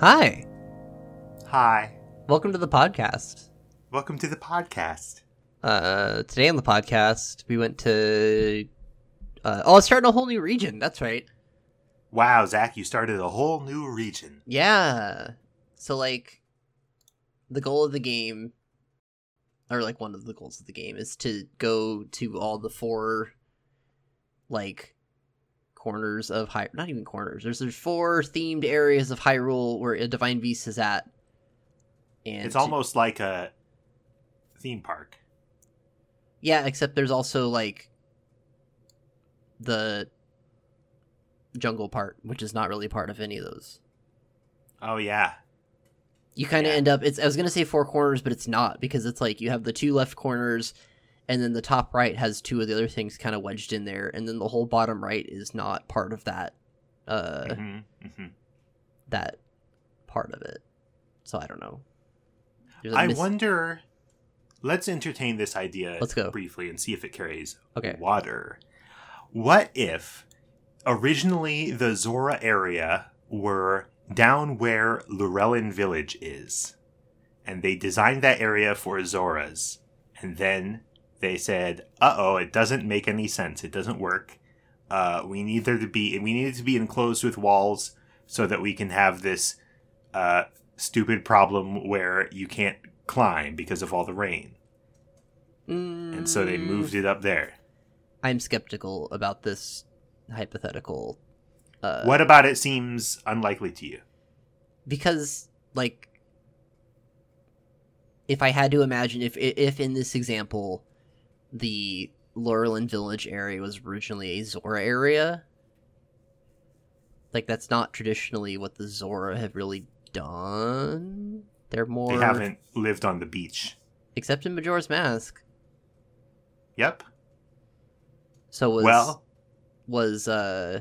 Hi. Hi. Welcome to the podcast. Welcome to the podcast. Uh, today on the podcast, we went to. Uh, oh, starting a whole new region. That's right. Wow, Zach, you started a whole new region. Yeah. So, like, the goal of the game, or like one of the goals of the game, is to go to all the four, like, corners of Hyrule. Not even corners. There's there's four themed areas of Hyrule where a Divine Beast is at. And It's almost like a theme park. Yeah, except there's also like the jungle part, which is not really part of any of those. Oh yeah. You kind of Yeah. end up it's I was going to say four corners, but it's not because it's like you have the two left corners and then the top right has two of the other things kind of wedged in there and then the whole bottom right is not part of that uh hmm hmm that part of it. So I don't know. i mis- wonder. Let's entertain this idea Let's go. briefly and see if it carries Okay. water. What if originally the Zora area were down where Lurelin Village is, and they designed that area for Zoras, and then they said, "Uh oh, it doesn't make any sense. It doesn't work. Uh, we need there to be we need it to be enclosed with walls so that we can have this uh, stupid problem where you can't climb because of all the rain." And so they Mm, moved it up there. I'm skeptical about this hypothetical uh what about it seems unlikely to you? because like if I had to imagine if if in this example the Lurelin Village area was originally a Zora area, like that's not traditionally what the Zora have really done. They're more They haven't lived on the beach. except in Majora's Mask. Yep. So was well, was uh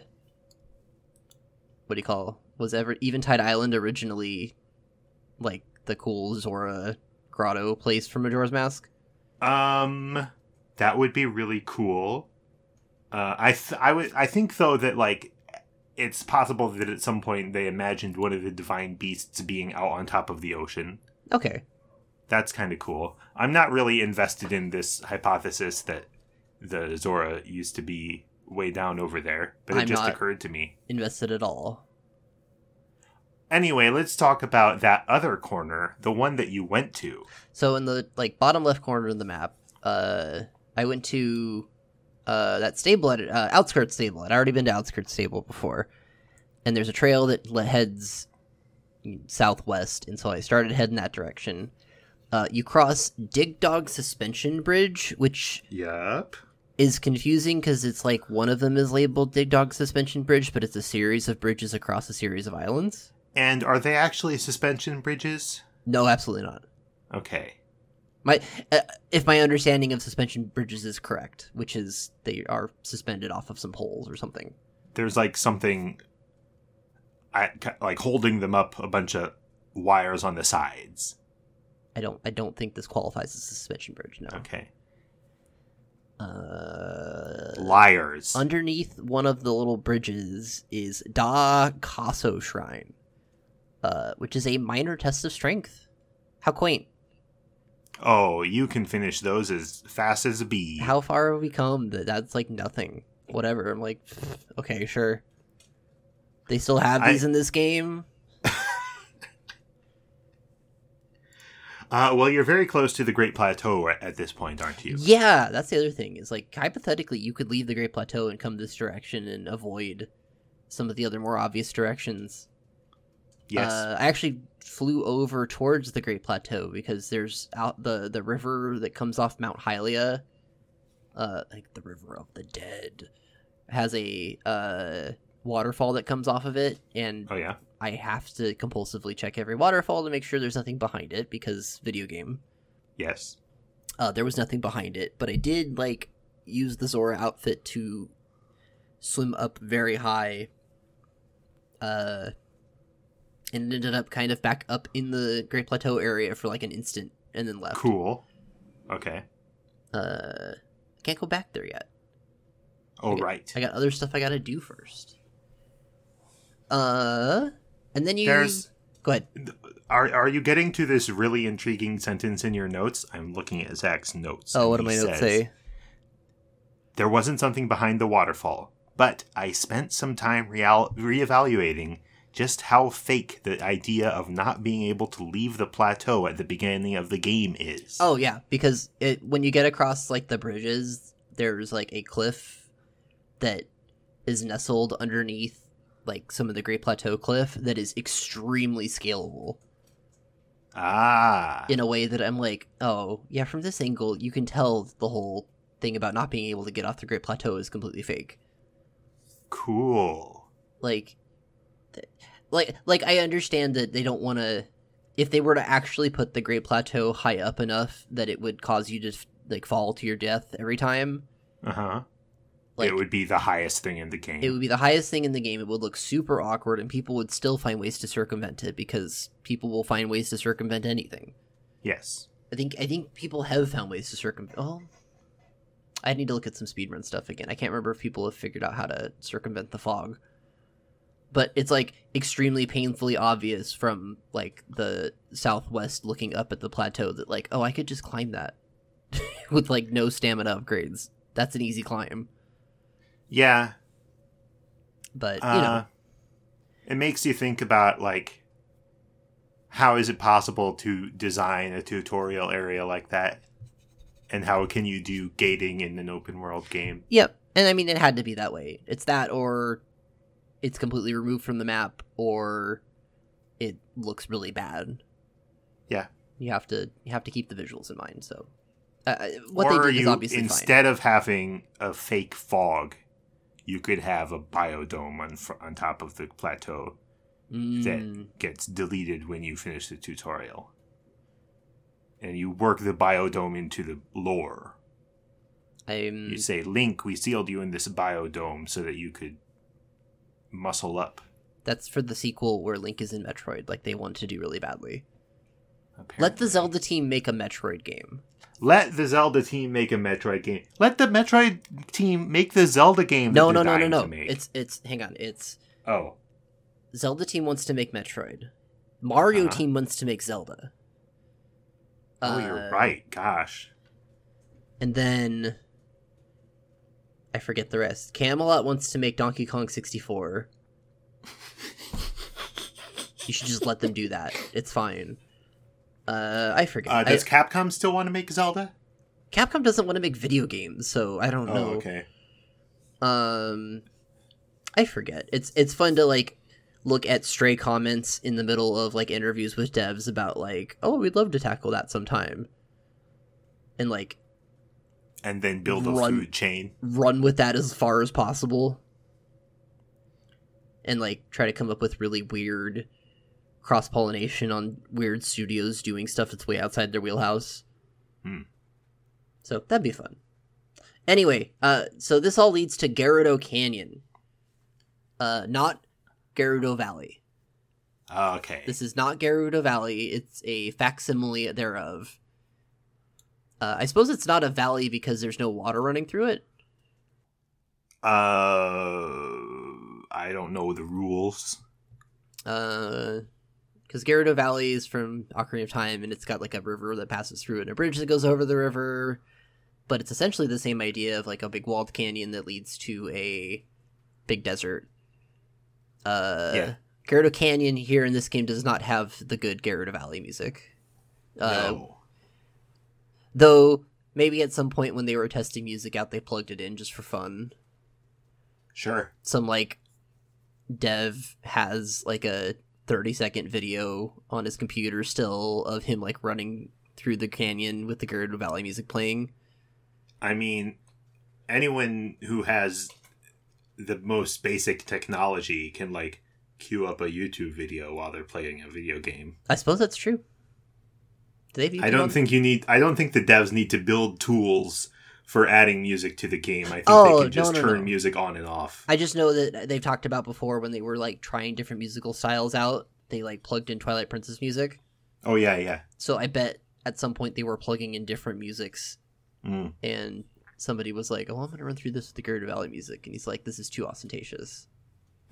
what do you call was ever Eventide Island originally like the cool Zora grotto place for Majora's Mask? um, that would be really cool. Uh, I th- I would I think though that like it's possible that at some point they imagined one of the divine beasts being out on top of the ocean. Okay. That's kind of cool. I'm not really invested in this hypothesis that the Zora used to be way down over there, but it I'm just occurred to me. Invested at all. Anyway, let's talk about that other corner, the one that you went to. So in the like bottom left corner of the map, uh I went to uh that stable at uh, outskirts stable. I'd already been to outskirts stable before. And there's a trail that heads southwest, and so I started heading that direction. Uh, you cross Digdogg Suspension Bridge, which Yep. is confusing because it's like one of them is labeled Digdogg Suspension Bridge, but it's a series of bridges across a series of islands. And are they actually suspension bridges? No, absolutely not. Okay. My, uh, if my understanding of suspension bridges is correct, which is they are suspended off of some poles or something. There's like something I, like holding them up a bunch of wires on the sides. I don't, I don't think this qualifies as a suspension bridge. No. Okay. Uh, Liars. underneath one of the little bridges is Dah Kaso Shrine, uh, which is a minor test of strength. How quaint! Oh, you can finish those as fast as a bee. How far have we come? That that's like nothing. Whatever. I'm like, okay, sure. They still have I- these in this game. Uh, well, you're very close to the Great Plateau at, at this point, aren't you? Yeah, that's the other thing. Is like hypothetically, you could leave the Great Plateau and come this direction and avoid some of the other more obvious directions. Yes. Uh, I actually flew over towards the Great Plateau because there's out the the river that comes off Mount Hylia, uh, like the River of the Dead, has a uh waterfall that comes off of it, and oh yeah. I have to compulsively check every waterfall to make sure there's nothing behind it because video game. Yes. Uh, there was nothing behind it, but I did like use the Zora outfit to swim up very high. Uh, and ended up kind of back up in the Great Plateau area for like an instant, and then left. Cool. Okay. Uh, can't go back there yet. Oh Okay. right. I got other stuff I gotta do first. Uh, and then you There's Go ahead. Are are you getting to this really intriguing sentence in your notes? I'm looking at Zach's notes. Oh, what do my notes say? There wasn't something behind the waterfall, but I spent some time real- reevaluating just how fake the idea of not being able to leave the plateau at the beginning of the game is. Oh yeah, because it when you get across like the bridges, there's like a cliff that is nestled underneath like some of the Great Plateau cliff that is extremely scalable Ah. in a way that I'm like, oh yeah, from this angle you can tell the whole thing about not being able to get off the Great Plateau is completely fake. Cool. Like, like, like I understand that they don't want to. If they were to actually put the Great Plateau high up enough that it would cause you to like fall to your death every time, Uh huh. like it would be the highest thing in the game. it would be the highest thing in the game. It would look super awkward, and people would still find ways to circumvent it because people will find ways to circumvent anything. yes. I think I think people have found ways to circumvent. Oh, I need to look at some speedrun stuff again. I can't remember if people have figured out how to circumvent the fog, but it's like extremely painfully obvious from like the southwest looking up at the plateau that like oh I could just climb that with like no stamina upgrades. That's an easy climb, Yeah. but you Uh, know it makes you think about like how is it possible to design a tutorial area like that and how can you do gating in an open world game Yep. And I mean it had to be that way. It's that or it's completely removed from the map or it looks really bad. Yeah. You have to you have to keep the visuals in mind. So uh, uh, what or they did is you obviously instead of having a fake fog you could have a biodome on, fr- on top of the plateau fine. that Mm, gets deleted when you finish the tutorial and you work the biodome into the lore I'm you say link we sealed you in this biodome so that you could muscle up that's for the sequel where Link is in Metroid, like they want to do really badly. Let the Zelda team make a Metroid game. let the zelda team make a metroid game let the metroid team make the zelda game No, no, no, no, no. It's it's hang on. It's oh Zelda team wants to make Metroid. Mario Uh-huh. team wants to make Zelda. oh Uh, you're right gosh And then I forget the rest. Camelot wants to make Donkey Kong 64. you should just let them do that. It's fine. Uh, I forget. uh, does I- capcom still want to make zelda Capcom doesn't want to make video games, so I don't oh know. okay Um, I forget. It's it's fun to like look at stray comments in the middle of like interviews with devs about like, oh, we'd love to tackle that sometime, and like and then build a Run. food chain run with that as far as possible and like try to come up with really weird cross pollination on weird studios doing stuff that's way outside their wheelhouse. Hmm. So that'd be fun. Anyway, uh, so this all leads to Gerudo Canyon, uh, not Gerudo Valley. Oh, okay This is not Gerudo Valley. It's a facsimile thereof. Uh, I suppose it's not a valley because there's no water running through it. uh i don't know the rules Uh, because Gerudo Valley is from Ocarina of Time, and it's got like a river that passes through it and a bridge that goes over the river. But it's essentially the same idea of like a big walled canyon that leads to a big desert. Uh, Yeah. Gerudo Canyon here in this game does not have the good Gerudo Valley music. Uh, no Though maybe at some point when they were testing music out, they plugged it in just for fun. sure some like dev has like a 30 second video on his computer still of him like running through the canyon with the Gerudo Valley music playing. I mean, anyone who has the most basic technology can like queue up a YouTube video while they're playing a video game. I suppose that's true. Do I don't on- think you need. I don't think the devs need to build tools for adding music to the game. I think Oh, they can just no, no, turn no. music on and off. I just know that they've talked about before when they were like trying different musical styles out. They like plugged in Twilight Princess music. Oh yeah, yeah. So I bet at some point they were plugging in different musics Mm. and somebody was like, "Oh, I'm gonna run through this with the Gerudo Valley music," and he's like, "This is too ostentatious."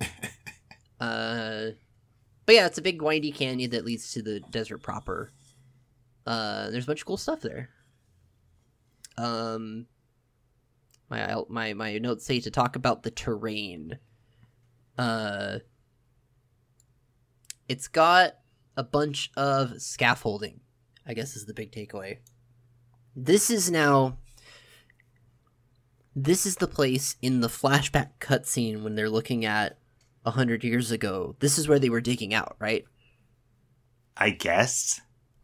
uh, but yeah, it's a big windy canyon that leads to the desert proper. Uh, there's a bunch of cool stuff there. Um, my my my notes say to talk about the terrain. Uh, it's got a bunch of scaffolding. I guess is the big takeaway. This is now. This is the place in the flashback cutscene when they're looking at a hundred years ago. This is where they were digging out, right? I guess.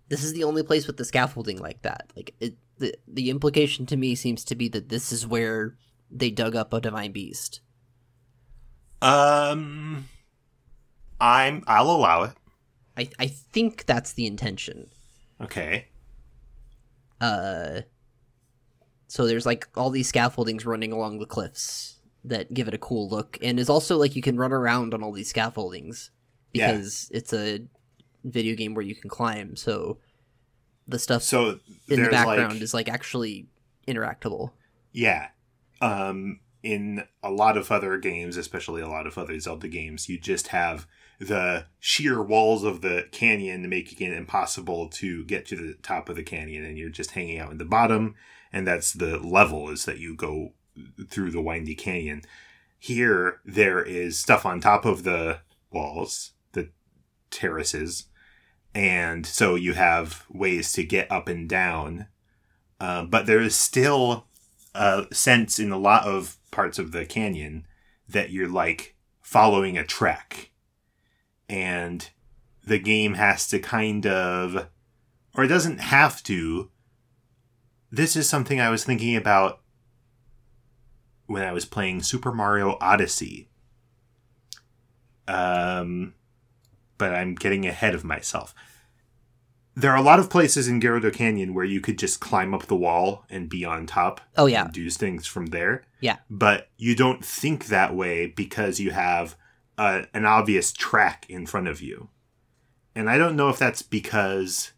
This is the only place with the scaffolding like that. Like it, the the implication to me seems to be that this is where they dug up a divine beast. Um, I'm. I'll allow it. I I think that's the intention. Okay. Uh, so there's like all these scaffoldings running along the cliffs that give it a cool look, and is also like you can run around on all these scaffoldings Yeah. because it's a video game where you can climb. So the stuff So in the background like, is like actually interactable. yeah. Um, in a lot of other games, especially a lot of other Zelda games, you just have the sheer walls of the canyon making it impossible to get to the top of the canyon, and you're just hanging out in the bottom, and that's the level is that you go through the windy canyon. Here, there is stuff on top of the walls, the terraces, and so you have ways to get up and down. Uh, but there is still a sense in a lot of parts of the canyon that you're like following a track, And the game has to kind of, or it doesn't have to. This is something I was thinking about when I was playing Super Mario Odyssey. Um, but I'm getting ahead of myself. There are a lot of places in Gerudo Canyon where you could just climb up the wall and be on top. Oh, yeah. and do things from there. Yeah. but you don't think that way because you have uh, an obvious track in front of you, and I don't know if that's because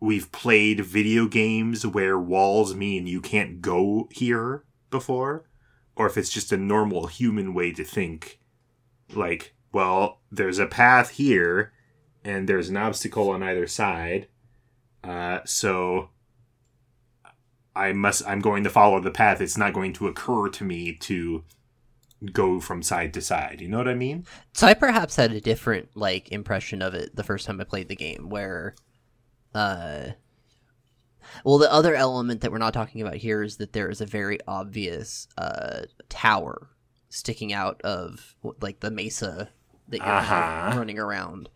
we've played video games where walls mean you can't go here before, or if it's just a normal human way to think. Like, well, there's a path here, and there's an obstacle on either side. Uh, so I must. I'm going to follow the path. It's not going to occur to me to go from side to side. You know what I mean? So I perhaps had a different like impression of it the first time I played the game, where, uh, well, the other element that we're not talking about here is that there is a very obvious uh tower sticking out of like the mesa that you're Uh-huh. running around,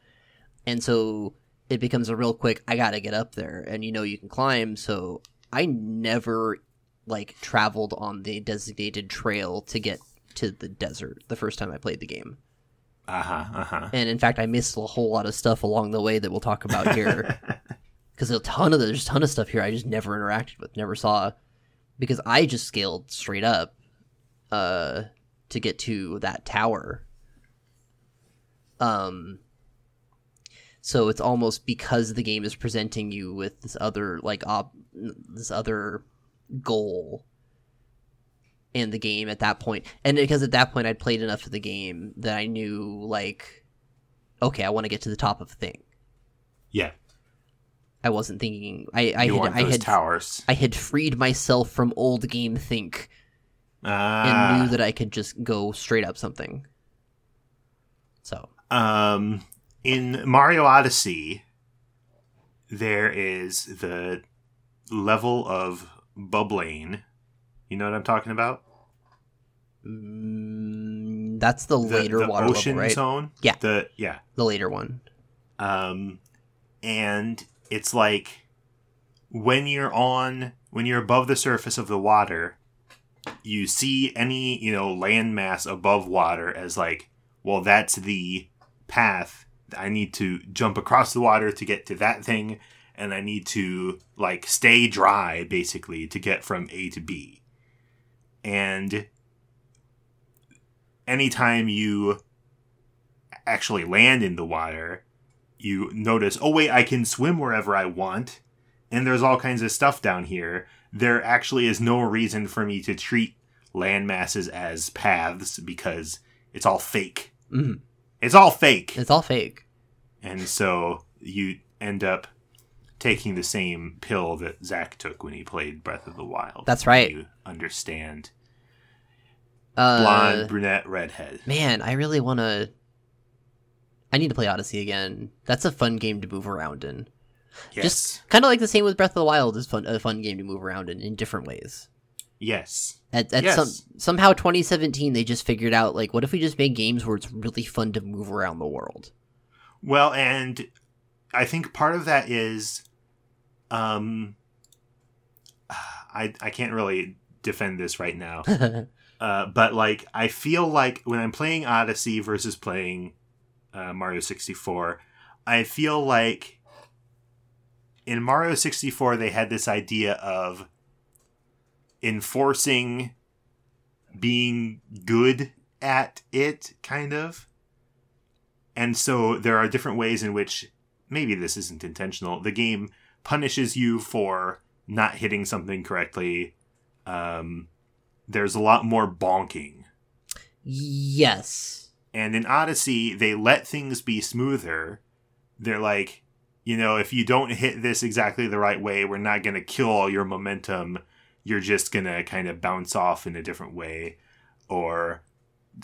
and so it becomes a real quick. I gotta get up there, and you know you can climb. So I never like traveled on the designated trail to get to the desert the first time I played the game. Uh huh. Uh huh. And in fact, I missed a whole lot of stuff along the way that we'll talk about here. Because a ton of there's a ton of stuff here I just never interacted with, never saw, because I just scaled straight up, uh, to get to that tower. Um. So it's almost because the game is presenting you with this other like op this other goal in the game at that point and because at that point i'd played enough of the game that i knew like okay i want to get to the top of the thing Yeah. i wasn't thinking i i you had i had towers. i had freed myself from old game think and Ah. knew that i could just go straight up something so Um, in Mario Odyssey, there is the level of Bubblaine. You know what I'm talking about? mm, that's the, The, later the water ocean level right zone. Yeah. The yeah. the later one Um, and it's like when you're on when you're above the surface of the water, you see any you know landmass above water as like, well, that's the path. I need to jump across the water to get to that thing, and I need to like stay dry basically to get from A to B. And anytime you actually land in the water, you notice, oh wait, I can swim wherever I want, and there's all kinds of stuff down here. There actually is no reason for me to treat land masses as paths because it's all fake Mhm. It's all fake. It's all fake. And so you end up taking the same pill that Zach took when he played Breath of the Wild. That's right. You understand. Uh, Blonde, brunette, redhead. Man, I really want to. I need to play Odyssey again. That's a fun game to move around in. Yes. Just kind of like the same with Breath of the Wild is fun a fun game to move around in in different ways. yes. At, at Yes. some somehow 2017 they just figured out like what if we just made games where it's really fun to move around the world. Well, and I think part of that is, um, I I can't really defend this right now, uh, but like I feel like when I'm playing Odyssey versus playing uh, Mario 64, I feel like in Mario 64 they had this idea of enforcing being good at it, kind of. And so there are different ways in which maybe this isn't intentional. The game punishes you for not hitting something correctly. Um, there's a lot more bonking. yes. And in Odyssey, they let things be smoother. They're like, you know, if you don't hit this exactly the right way, we're not going to kill all your momentum. You're just going to kind of bounce off in a different way or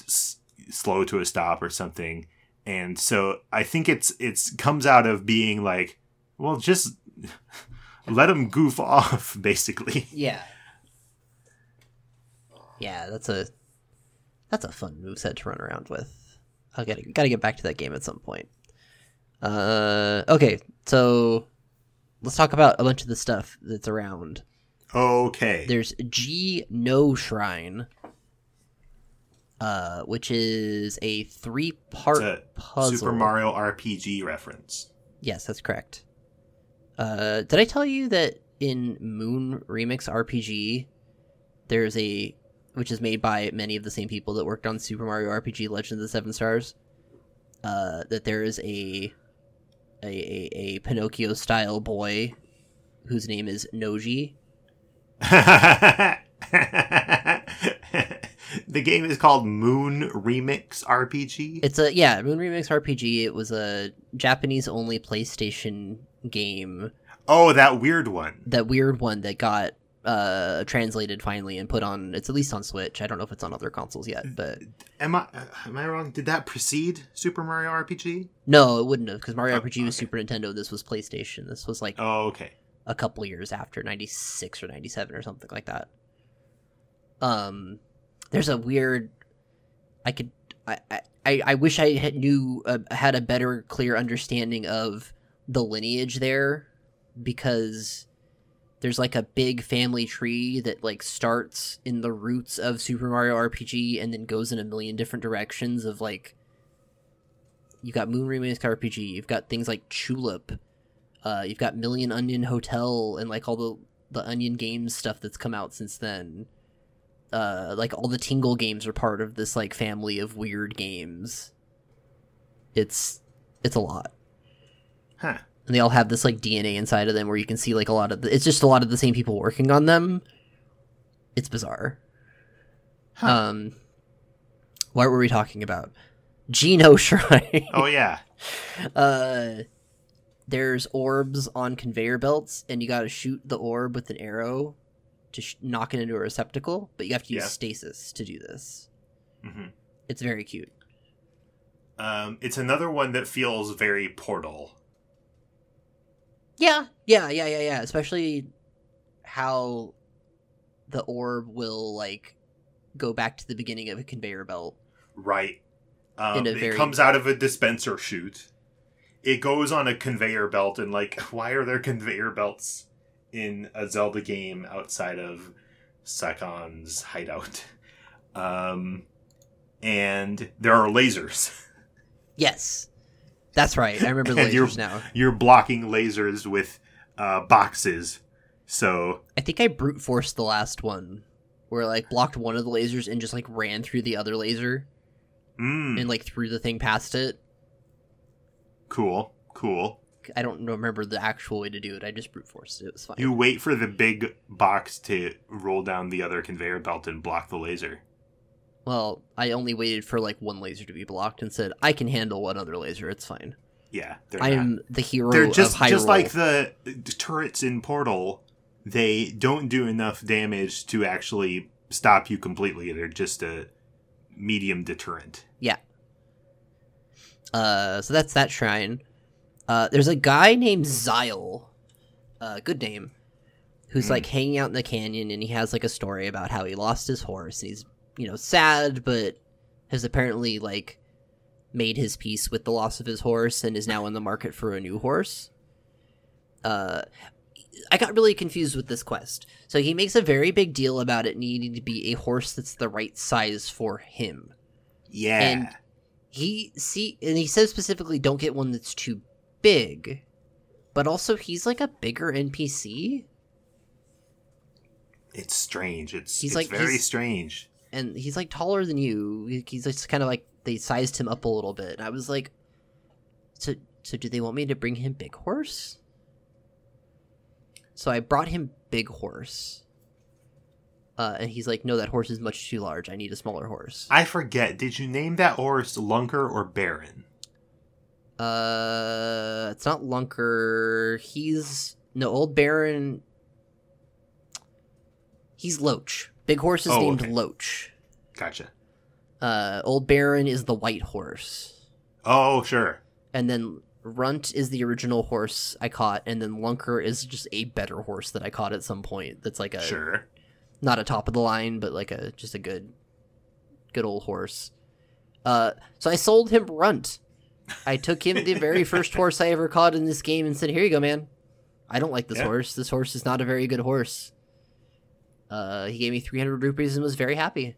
s- slow to a stop or something. And so I think it's it's comes out of being like, well, just let them goof off basically. Yeah. Yeah, that's a that's a fun moveset to run around with. I'll gotta gotta get back to that game at some point. Uh, okay, so let's talk about a bunch of the stuff that's around. Okay. There's Jee Noh Shrine, uh, which is a three part puzzle. Super Mario RPG reference. Yes, that's correct. Uh, did I tell you that in Moon Remix RPG, there's a which is made by many of the same people that worked on Super Mario RPG Legend of the Seven Stars. Uh, that there is a a, a, a Pinocchio style boy whose name is Noji. the game is called Moon Remix RPG. It's a yeah Moon Remix RPG. It was a Japanese only PlayStation game. oh, that weird one. That weird one that got uh translated finally and put on. It's at least on Switch. I don't know if it's on other consoles yet, but Am I am I wrong? Did that precede Super Mario RPG? no, it wouldn't have because Mario Oh, RPG was okay. Super Nintendo. This was PlayStation. This was like Oh, okay. A couple years after 96 or 97 or something like that. Um there's a weird i could i i, I wish i had knew uh, had a better clear understanding of the lineage there because there's like a big family tree that like starts in the roots of super mario rpg and then goes in a million different directions of like you got moon remix rpg you've got things like Chulip uh, you've got Million Onion Hotel and like all the the Onion Games stuff that's come out since then. Uh, like all the Tingle games are part of this like family of weird games. It's it's a lot, Huh. and they all have this like DNA inside of them where you can see like a lot of the, it's just a lot of the same people working on them. It's bizarre. Huh. Um, what were we talking about? Geno Shrine. Oh yeah. uh there's orbs on conveyor belts and you got to shoot the orb with an arrow to sh- knock it into a receptacle but you have to use Yeah. stasis to do this hmm it's very cute Um, it's another one that feels very Portal. yeah yeah yeah yeah yeah especially how the orb will like go back to the beginning of a conveyor belt Right. Um, In a it comes out of a dispenser chute. It goes on a conveyor belt, and like, why are there conveyor belts in a Zelda game outside of Sakon's hideout? Um, and there are lasers. yes that's right i remember the And you're- lasers now You're blocking lasers with uh, boxes. So i think i brute forced the last one where I, like blocked one of the lasers and just like ran through the other laser mm, and like threw the thing past it cool, cool. I don't remember the actual way to do it. I just brute forced it. It was fine. You wait for the big box to roll down the other conveyor belt and block the laser. Well, I only waited for like one laser to be blocked and said I can handle one other laser. It's fine. Yeah, they're I am the hero They're just just like the turrets in Portal. They don't do enough damage to actually stop you completely. They're just a medium deterrent. Yeah. Uh, so that's that shrine. Uh, there's a guy named Zyle. Uh, good name. Who's Hmm. like hanging out in the canyon, and he has like a story about how he lost his horse, and he's you know sad, but has apparently like made his peace with the loss of his horse, and is now in the market for a new horse. Uh, I got really confused with this quest. So he makes a very big deal about it needing to be a horse that's the right size for him Yeah, And- he see and he says specifically don't get one that's too big. But also he's like a bigger npc it's strange. It's He's it's like- very strange. and he's like taller than you. He's just kind of like they sized him up a little bit. And i was like so so do they want me to bring him big horse? So i brought him big horse uh, and he's like no that horse is much too large i need a smaller horse I forget. Did you name that horse Lunker or Baron? Uh, it's not Lunker. He's no old Baron. He's Loach. Big horse is Oh, named okay. Loach. Gotcha. Uh, old Baron is the white horse, Oh, sure. and then Runt is the original horse I caught, and then Lunker is just a better horse that I caught at some point. That's like a Sure. Not a top of the line, but like a just a good, good old horse. Uh, so I sold him Runt. I took him the very first horse I ever caught in this game and said, "Here you go, man. I don't like this Yeah. horse. This horse is not a very good horse." Uh, he gave me three hundred rupees and was very happy.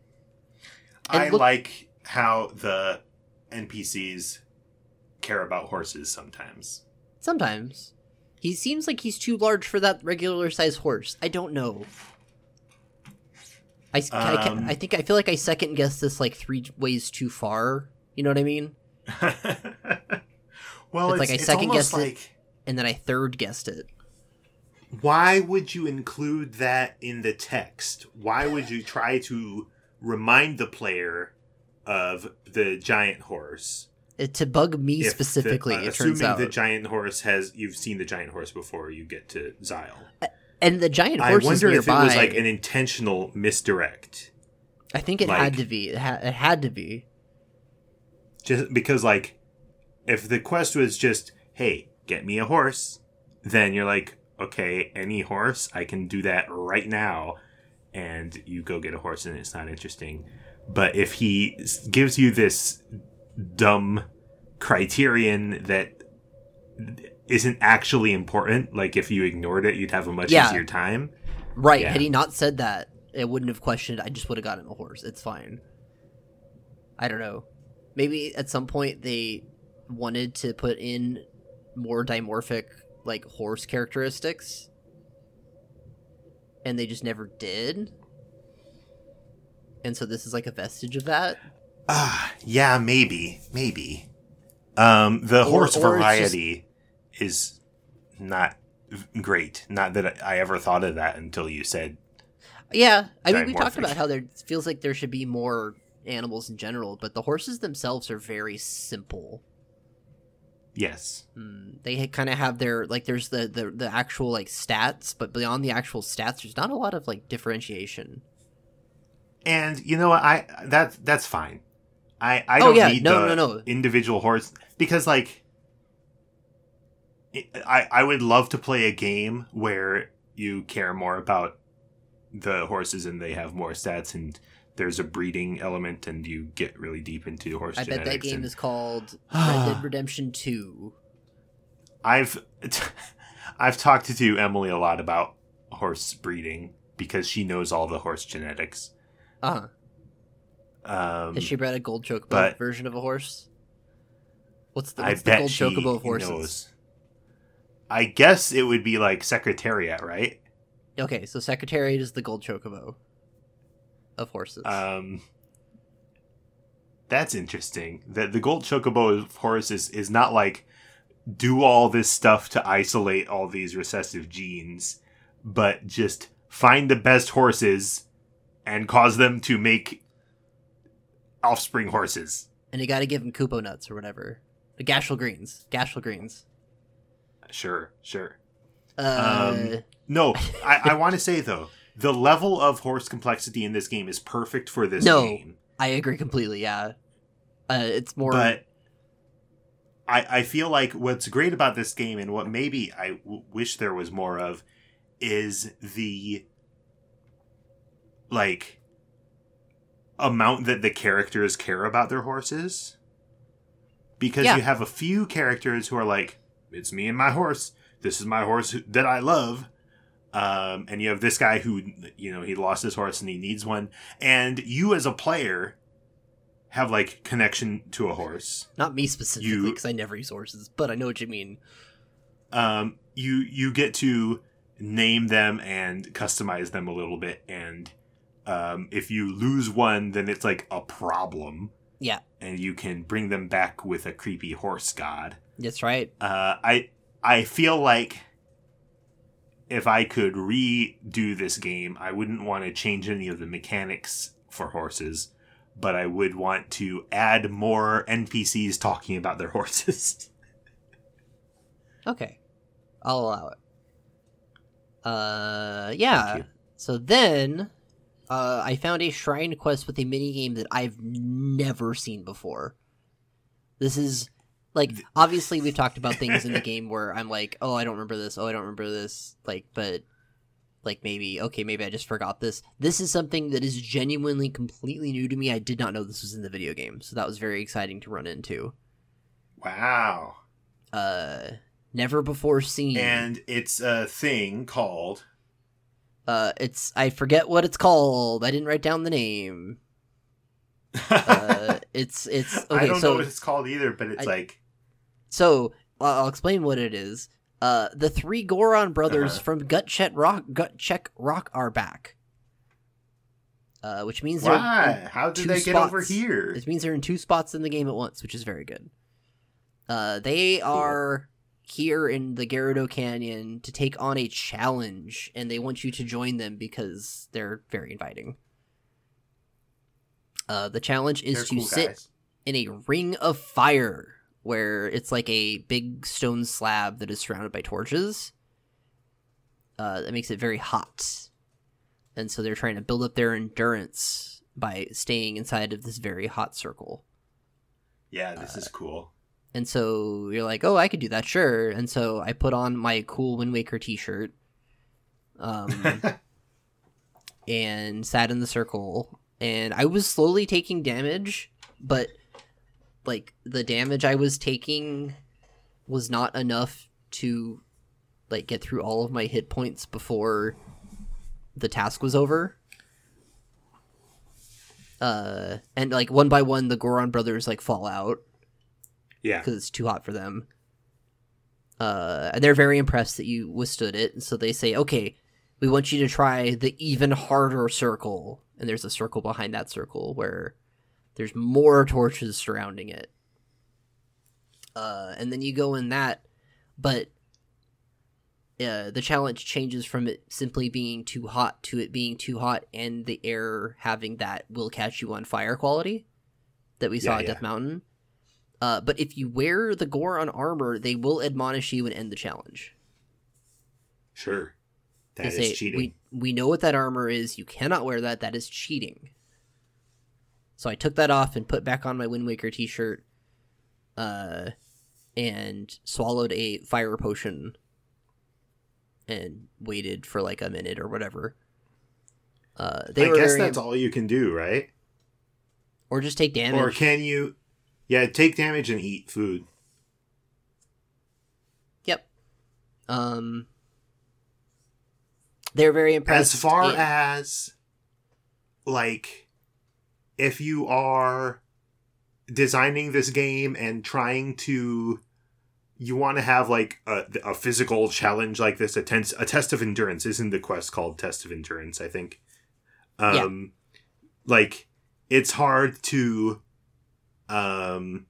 And I look- like how the NPCs care about horses sometimes. Sometimes he seems like he's too large for that regular size horse. I don't know. I, s- I, Um, I think I feel like I second guessed this like three ways too far. You know what I mean? well, It's it's, like I second guessed it. like And then I third guessed it. why would you include that in the text? Why would you try to remind the player of the giant horse? It, to bug me if the- specifically, uh, it assuming turns out. the giant horse has you've seen the giant horse before you get to Zyle. And the giant I horse is wonder if it was like an intentional misdirect. I think it like- had to be. It, ha- it had to be. just because like if the quest was just hey get me a horse then you're like okay any horse i can do that right now and you go get a horse and it's not interesting but if he gives you this dumb criterion that isn't actually important like if you ignored it you'd have a much Yeah. easier time Right. Yeah. Had he not said that, it wouldn't have questioned. I just would have gotten a horse. It's fine. I don't know. Maybe at some point they wanted to put in more dimorphic like horse characteristics, and they just never did. And so this is like a vestige of that. Ah, yeah, maybe, maybe. Um, the Or- horse or variety is not great. Not that I ever thought of that until you said. Yeah, I mean, we talked about how there feels like there should be more animals in general, but the horses themselves are very simple. Yes, Mm, they kind of have their like there's the, the the actual like stats but beyond the actual stats there's not a lot of like differentiation and you know? I that that's fine. I I Oh, don't yeah, need no, the no, no. individual horse because like. I, I would love to play a game where you care more about the horses and they have more stats and there's a breeding element and you get really deep into horse i bet that game and- is called red dead redemption 2 I've I've talked to Emily a lot about horse breeding because she knows all the horse genetics. uh-huh Um, has she bred a gold chocobo version of a horse what's the, I what's the bet gold she chocobo of horses knows. I guess it would be like Secretariat, right? okay so secretariat is the gold chocobo of horses Um, that's interesting. That the gold chocobo of horses is, not like do all this stuff to isolate all these recessive genes, but just find the best horses and cause them to make offspring horses. and you got to give them Kupo nuts or whatever. The Gysahl greens, Gysahl greens. Sure, sure. Uh, Um, No, I, I want to say though, the level of horse complexity in this game is perfect for this No. game. I agree completely. Yeah, uh, it's more. But I I feel like what's great about this game and what maybe I w- wish there was more of is the like amount that the characters care about their horses. Because Yeah. you have a few characters who are like, it's me and my horse. This is my horse who- that I love. Um, and you have this guy who, you know, he lost his horse and he needs one. And you as a player have like connection to a horse. not me specifically because I never use horses, but I know what you mean. um, you you get to name them and customize them a little bit and um, if you lose one then it's like a problem Yeah, and you can bring them back with a creepy horse god that's right. uh, i i feel like if i could redo this game i wouldn't want to change any of the mechanics for horses but i would want to add more npcs talking about their horses Okay, I'll allow it. Uh, yeah. So then, uh, I found a shrine quest with a mini game that I've never seen before. This is like obviously we've talked about things in the game where I'm like, oh, I don't remember this. Oh, I don't remember this. Like, but like maybe okay, maybe I just forgot this. This is something that is genuinely completely new to me. I did not know this was in the video game, so that was very exciting to run into. wow Uh, never before seen. and it's a thing called Uh, it's I forget what it's called. I didn't write down the name. Uh, it's it's okay. I don't so know what it's called either, but it's I- like so I'll explain what it is. Uh, the three Goron brothers Uh-huh. from Gut Check Rock Gut Check Rock are back. Uh, which means why? How did they get over here? it means they're in two spots in the game at once, which is very good. Uh, they are here in the Gerudo Canyon to take on a challenge, and they want you to join them because they're very inviting. Uh, the challenge is They're to cool sit guys. in a ring of fire, where it's like a big stone slab that is surrounded by torches. Uh, that makes it very hot, and so they're trying to build up their endurance by staying inside of this very hot circle. Yeah, this uh, is cool. And so you're like, oh, I could do that, sure. And so I put on my cool Wind Waker T-shirt, um, and sat in the circle. And I was slowly taking damage, but like the damage I was taking was not enough to like get through all of my hit points before the task was over. Uh, and like one by one, the Goron brothers like fall out yeah. because it's too hot for them. Uh, and they're very impressed that you withstood it, and so they say, "Okay, we want you to try the even harder circle." And there's a circle behind that circle where there's more torches surrounding it. Uh, and then you go in that, but uh, the challenge changes from it simply being too hot to it being too hot and the air having that will catch you on fire quality that we saw Yeah, at yeah. Death Mountain. Uh, but if you wear the Goron armor, they will admonish you and end the challenge. Sure. They That is say, cheating. We, we know what that armor is. You cannot wear that. That is cheating. So I took that off and put back on my Wind Waker t shirt uh, and swallowed a fire potion and waited for like a minute or whatever. Uh, they I guess that's all you can do, right? Or just take damage. Or can you Yeah, take damage and eat food. Yep. Um, they're very impressed. As far and- as like if you are designing this game and trying to you want to have like a, a physical challenge like this a, tense, a test of endurance isn't the quest called test of endurance i think. Um like it's hard to um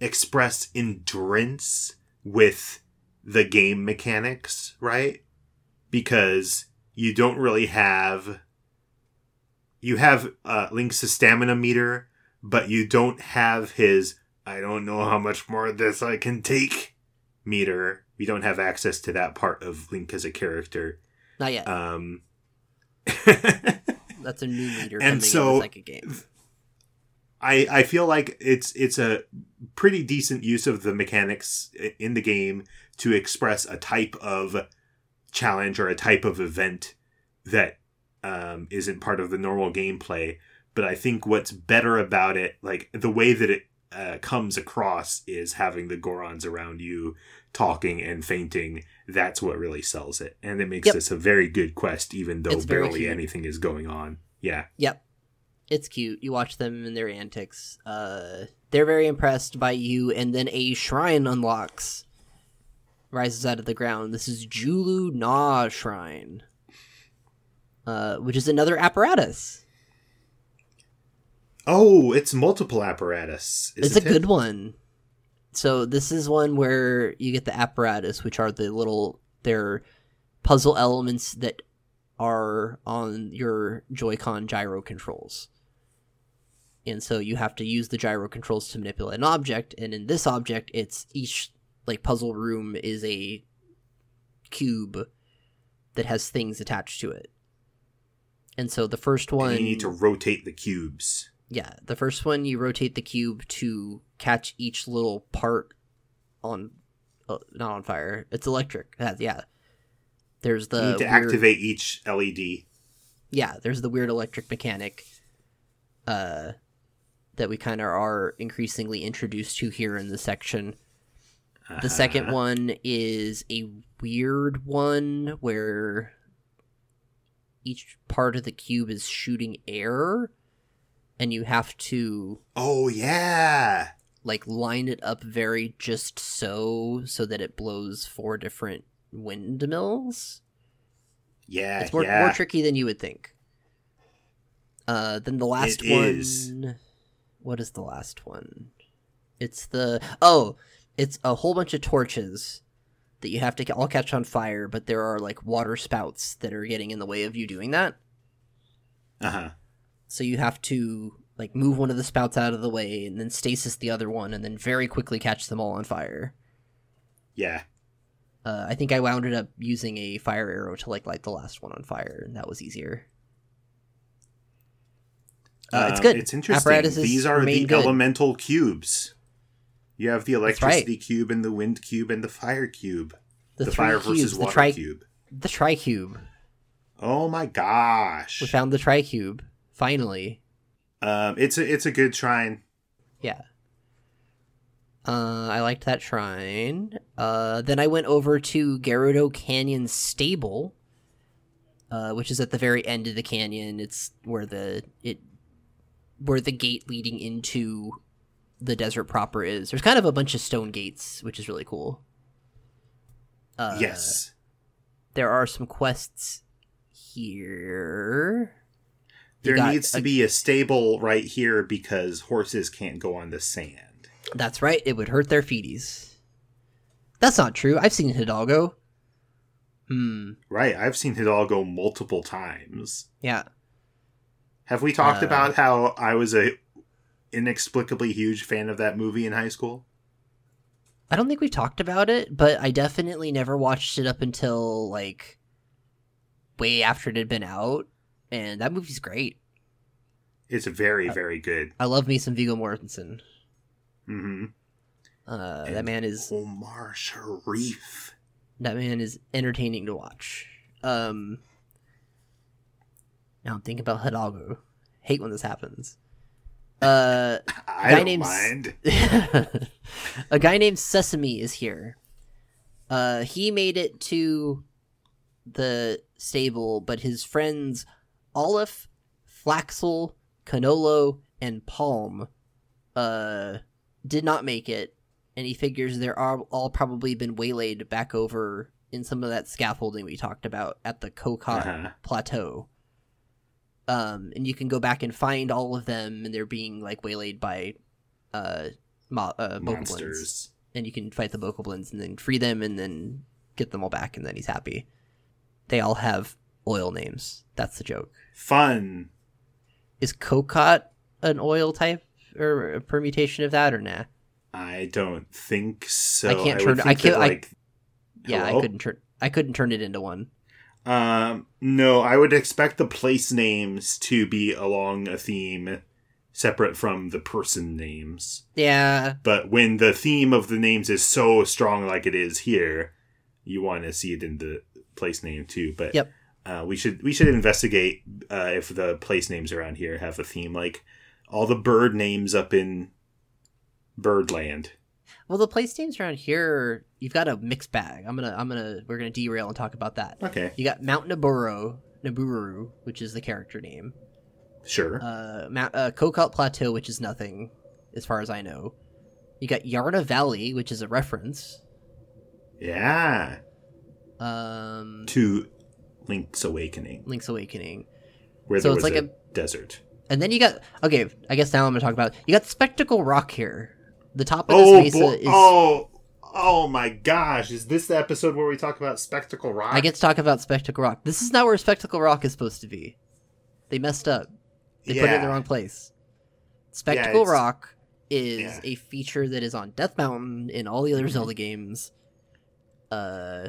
express endurance with the game mechanics right? Because you don't really have you have uh, Link's stamina meter, but you don't have his I don't know how much more of this I can take meter. We don't have access to that part of Link as a character. Not yet. Um That's a new meter and so- in the second game. I I feel like it's it's a pretty decent use of the mechanics in the game to express a type of challenge or a type of event that um, isn't part of the normal gameplay. But I think what's better about it, like the way that it uh, comes across, is having the Gorons around you talking and fainting. That's what really sells it, and it makes Yep. this a very good quest, even though It's barely anything is going on. Yeah. Yep. It's cute. You watch them and their antics. Uh, they're very impressed by you, and then a shrine unlocks, rises out of the ground. This is Joloo Nah Shrine, uh, which is another apparatus. Oh, it's multiple apparatus. it's a it? good one. So this is one where you get the apparatus, which are the little they're puzzle elements that are on your Joy-Con gyro controls. And so you have to use the gyro controls to manipulate an object, and in this object, it's each like puzzle room is a cube that has things attached to it. And so the first one And you need to rotate the cubes. yeah, the first one you rotate the cube to catch each little part on, uh, not on fire. It's electric. Uh, yeah. There's the you need to weird- activate each LED. Yeah, there's the weird electric mechanic, uh, that we kind of are increasingly introduced to here in the section. The second Uh-huh. one is a weird one where each part of the cube is shooting air, and you have to Oh yeah. like line it up very just so so that it blows four different windmills. Yeah. it's more yeah. more tricky than you would think. Uh, then the last It one. is. What is the last one? It's the oh, it's a whole bunch of torches that you have to all catch on fire, but there are like water spouts that are getting in the way of you doing that. Uh-huh. So you have to like move one of the spouts out of the way and then stasis the other one and then very quickly catch them all on fire. Yeah. Uh, I think I wound up using a fire arrow to like light the last one on fire, and that was easier. Uh, it's Um, good. It's interesting. These are the good. elemental cubes. You have the That's right. electricity cube and the wind cube and the fire cube. The, The, fire cubes, versus the water tri- cube. the tricube. Oh my gosh. We found the tricube finally. um, it's a it's a good shrine. Yeah. Uh, I liked that shrine. Uh, then I went over to Gerudo Canyon Stable, uh, which is at the very end of the canyon. It's where the it where the gate leading into the desert proper is. There's kind of a bunch of stone gates, which is really cool. Uh, yes. there are some quests here. You There needs to a- be a stable right here because horses can't go on the sand. That's right. It would hurt their feeties. That's not true. I've seen Hidalgo. Hmm. Right. I've seen Hidalgo multiple times. Yeah. Have we talked Uh, about how I was a inexplicably huge fan of that movie in high school? I don't think we've talked about it, but I definitely never watched it up until like way after it had been out, and that movie's great. It's very, very good. I love me some Viggo Mortensen. hmm Uh, that man is Omar Sharif. that man is entertaining to watch. Um, now I'm thinking about Hidalgo. Hate when this happens. Uh, I Guy don't named- mind. a guy named Sesami is here. Uh, he made it to the stable, but his friends Olaf, Flaxel, Canolo, and Palme uh, did not make it, and he figures they're all, all probably been waylaid back over in some of that scaffolding we talked about at the Koukot Uh-huh. plateau. Um, and you can go back and find all of them, and they're being like waylaid by uh, mo- uh. Monsters. and you can fight the bokoblins and then free them, and then get them all back, and then he's happy. They all have oil names. That's the joke. Fun. Is Koukot an oil type? or a permutation of that or nah? I don't think so. I can't turn- I can't- that, I- like, Yeah, I couldn't turn I couldn't turn it into one. Um, no, I would expect the place names to be along a theme separate from the person names. Yeah, But when the theme of the names is so strong, like it is here, you want to see it in the place name too. But Yep. uh, we should we should investigate uh, if the place names around here have a theme, like all the bird names up in Birdland. Well, the place names around here, you've got a mixed bag. I'm gonna, I'm gonna, we're gonna derail and talk about that. Okay, You got Mount Nabooru, Nabooru, which is the character name. sure. Uh, Mount uh, Koukot Plateau, which is nothing, as far as I know. You got Yarna Valley, which is a reference. yeah, Um, to Link's Awakening, Link's Awakening, where So there it's was like a, desert. and then you got okay. I guess now I'm gonna talk about you got Spectacle Rock here. The top of Oh, this mesa boy. is. oh, oh my gosh! Is this the episode where we talk about Spectacle Rock? I get to talk about Spectacle Rock. This is not where Spectacle Rock is supposed to be. They messed up. They put it in the wrong place. Spectacle it's- Rock is yeah. a feature that is on Death Mountain in all the other Zelda games. Uh,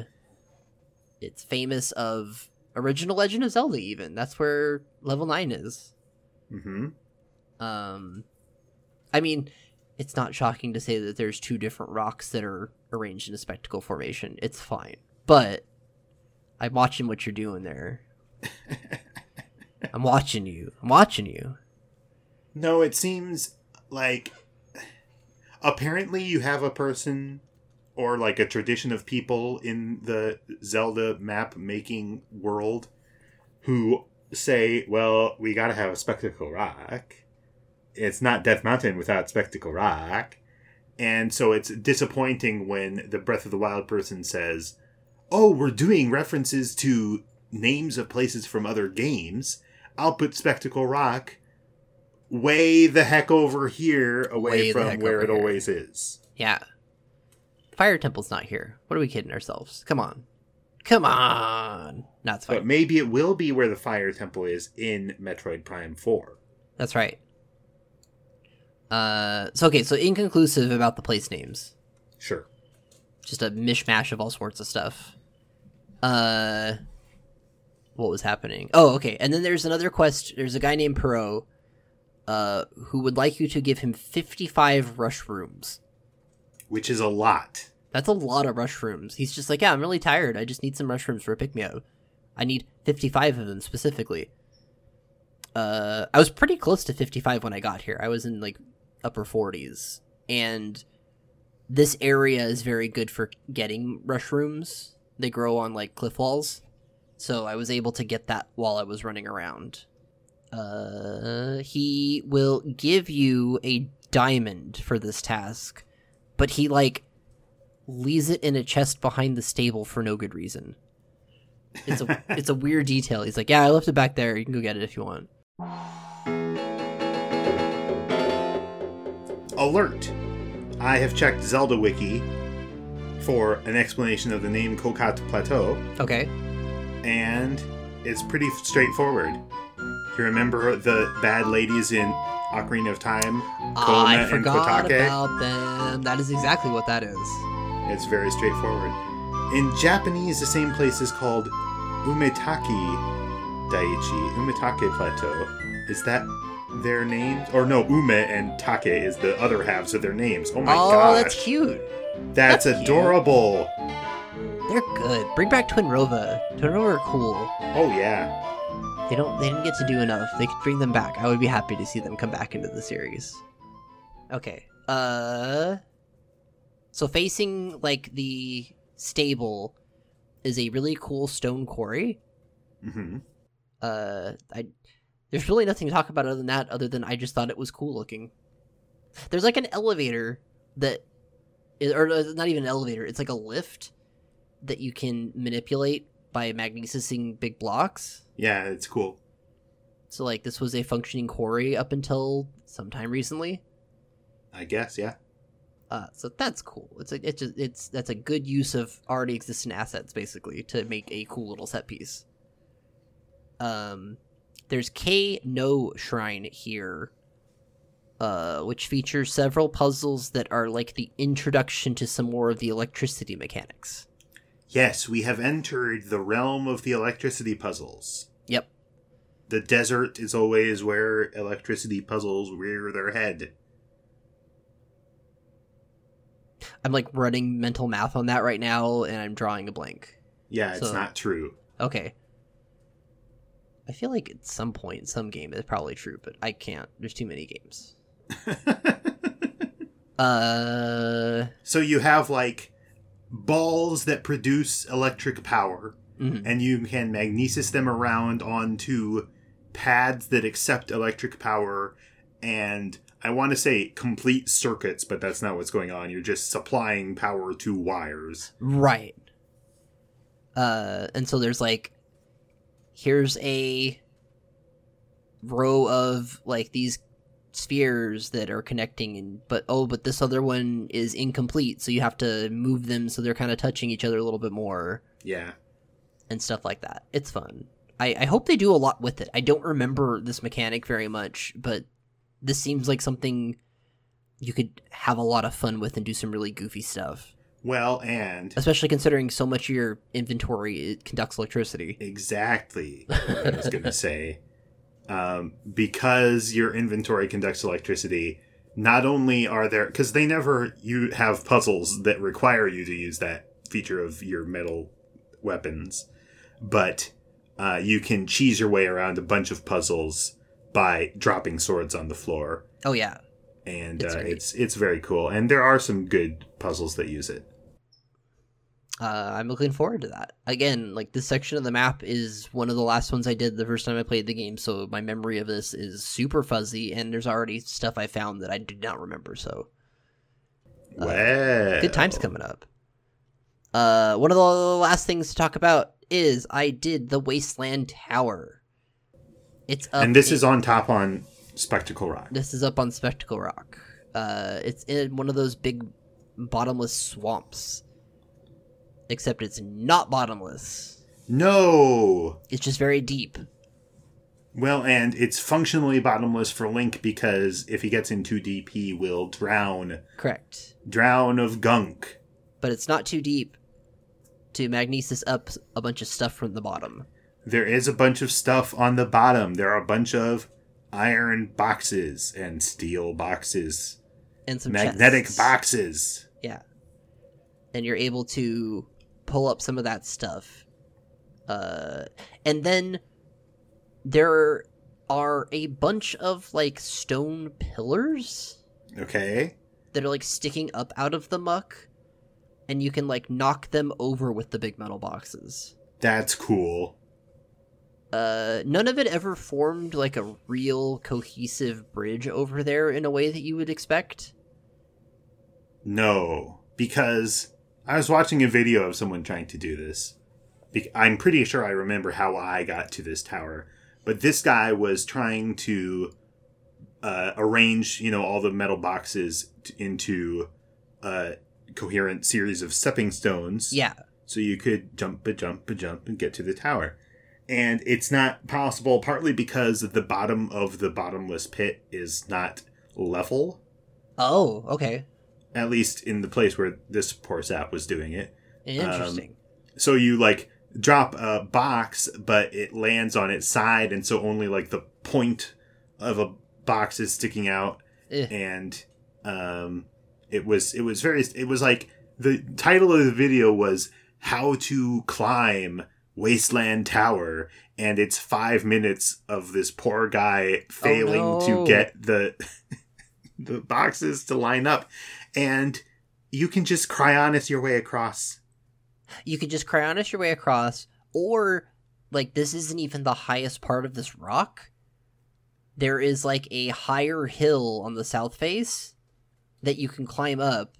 it's famous of original Legend of Zelda. Even that's where level nine is. Mm-hmm. Um, I mean, it's not shocking to say that there's two different rocks that are arranged in a spectacle formation. It's fine, but I'm watching what you're doing there. I'm watching you. I'm watching you. No, it seems like apparently you have a person or like a tradition of people in the Zelda map making world who say, well, we got to have a spectacle rock. It's not Death Mountain without spectacle rock. And so it's disappointing when the Breath of the Wild person says, oh, we're doing references to names of places from other games. I'll put Spectacle Rock way the heck over here away Way from where it here. always is. Yeah. Fire Temple's not here. What are we kidding ourselves? Come on. Come on. No, it's fine. But maybe it will be where the Fire Temple is in Metroid Prime 4. That's right. Uh, so okay, so inconclusive about the place names. Sure. just a mishmash of all sorts of stuff. Uh, what was happening? Oh, okay. And then there's another quest. There's a guy named Perot, uh, who would like you to give him 55 rush rooms. Which is a lot. That's a lot of rushrooms. He's just like, yeah, I'm really tired. I just need some rushrooms for a pick me up. I need 55 of them specifically. Uh, I was pretty close to 55 when I got here. I was in like upper 40s, and this area is very good for getting rushrooms. They grow on like cliff walls, so I was able to get that while I was running around. Uh, he will give you a diamond for this task, but he like leaves it in a chest behind the stable for no good reason. It's a it's a weird detail. He's like, "Yeah, I left it back there. You can go get it if you want." Alert! I have checked Zelda Wiki for an explanation of the name Koukot Plateau, Okay. and it's pretty straightforward. You remember the bad ladies in Ocarina of Time? Ah, I Koume and forgot Kotake? about them. That is exactly what that is. It's very straightforward. In Japanese, the same place is called Umetaki Daiichi, Umetake Plateau. Is that their names? Or no, Ume and Take is the other halves of their names. Oh my god. oh, gosh. that's cute. That's, that's cute. adorable. They're good. Bring back Twinrova. Twin Rova are cool. Oh yeah. They don't. They didn't get to do enough. They could bring them back. I would be happy to see them come back into the series. Okay. Uh. So facing like the stable is a really cool stone quarry. Mm-hmm. uh i there's really nothing to talk about other than that other than i just thought it was cool looking. There's like an elevator that is, or uh, not even an elevator it's like a lift that you can manipulate by magnesising big blocks. Yeah, it's cool. so like this was a functioning quarry up until sometime recently. I guess, yeah. uh so that's cool. It's a it's just it's that's a good use of already existing assets basically to make a cool little set piece. Um there's Kay Noh shrine here uh, which features several puzzles that are like the introduction to some more of the electricity mechanics. Yes, we have entered the realm of the electricity puzzles. Yep. The desert is always where electricity puzzles rear their head. I'm like running mental math on that right now, and I'm drawing a blank. Yeah, it's So- not true. Okay. I feel like at some point, some game is probably true, but I can't. There's too many games. Uh, so you have like balls that produce electric power, mhm. and you can magnesis them around onto pads that accept electric power and I want to say complete circuits, but that's not what's going on. You're just supplying power to wires. right. Uh, and so there's like, here's a row of like these spheres that are connecting, and but oh, but this other one is incomplete, so you have to move them so they're kind of touching each other a little bit more. Yeah. and stuff like that. It's fun. I, I hope they do a lot with it. I don't remember this mechanic very much, but this seems like something you could have a lot of fun with and do some really goofy stuff. Well, and Especially considering so much of your inventory it conducts electricity. exactly what I was going to say. Um, because your inventory conducts electricity, not only are there because they never you have puzzles that require you to use that feature of your metal weapons, but uh, you can cheese your way around a bunch of puzzles by dropping swords on the floor, Oh yeah. And It's uh, it's it's very cool. And there are some good puzzles that use it. Uh, I'm looking forward to that. Again, like this section of the map is one of the last ones I did the first time I played the game, so my memory of this is super fuzzy, and there's already stuff I found that I did not remember. So Uh, well, good times coming up. Uh, one of the last things to talk about is I did the Wasteland Tower. It's up. and this in- is on top on Spectacle Rock. this is up on Spectacle Rock. Uh, it's in one of those big bottomless swamps. Except it's not bottomless. No. It's just very deep. Well, and it's functionally bottomless for Link because if he gets in too deep, he will drown. Correct. Drown of gunk. But it's not too deep to magnesis up a bunch of stuff from the bottom. There is a bunch of stuff on the bottom. There are a bunch of iron boxes and steel boxes, And some magnetic chests. boxes. Yeah. And you're able to pull up some of that stuff. Uh and then there are a bunch of like stone pillars Okay. that are like sticking up out of the muck and you can like knock them over with the big metal boxes. That's cool. Uh none of it ever formed like a real cohesive bridge over there in a way that you would expect. No, because I was watching a video of someone trying to do this. I'm pretty sure I remember how I got to this tower, but this guy was trying to uh, arrange, you know, all the metal boxes t- into a coherent series of stepping stones. Yeah. So you could jump a jump a jump and get to the tower. And it's not possible partly because the bottom of the bottomless pit is not level Oh, okay. at least in the place where this poor sap was doing it. Interesting. So you like drop a box, but it lands on its side, and so only like the point of a box is sticking out, Eh. and um, it was it was very it was like the title of the video was how to climb Wasteland Tower, and it's five minutes of this poor guy failing no. to get the the boxes to line up, and you can just cryonis your way across. you could just cryonis your way across, or like this isn't even the highest part of this rock. There is like a higher hill on the south face that you can climb up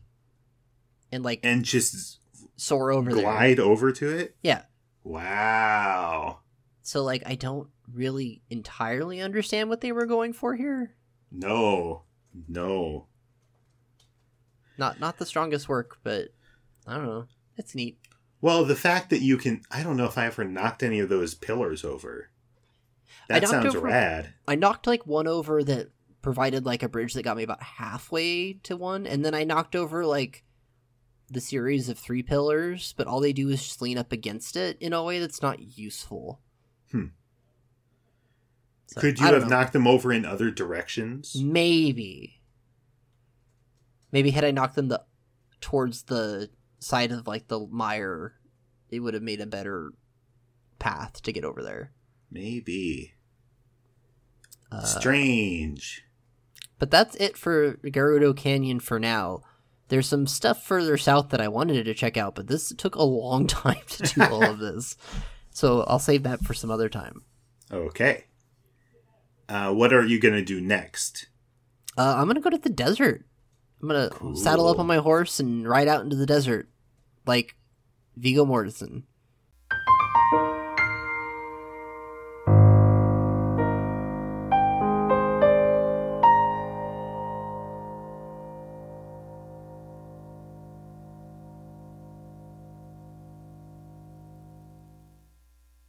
and like and just soar over there. glide over to it. Yeah. Wow. So like I don't really entirely understand what they were going for here. No. No. Not not the strongest work, but I don't know. It's neat. Well, the fact that you can I don't know if I ever knocked any of those pillars over. That sounds over- rad. I knocked like one over that provided like a bridge that got me about halfway to one, and then I knocked over like the series of three pillars, but all they do is just lean up against it in a way that's not useful. Hmm. So, Could you have know. knocked them over in other directions? Maybe. Maybe had I knocked them the towards the side of like the mire, it would have made a better path to get over there. Maybe. Uh, Strange. But that's it for Gerudo Canyon for now. There's some stuff further south that I wanted to check out, but this took a long time to do all of this. So I'll save that for some other time. Okay. Uh, what are you gonna do next? Uh, I'm gonna go to the desert. I'm gonna saddle up on my horse and ride out into the desert, like Viggo Mortensen.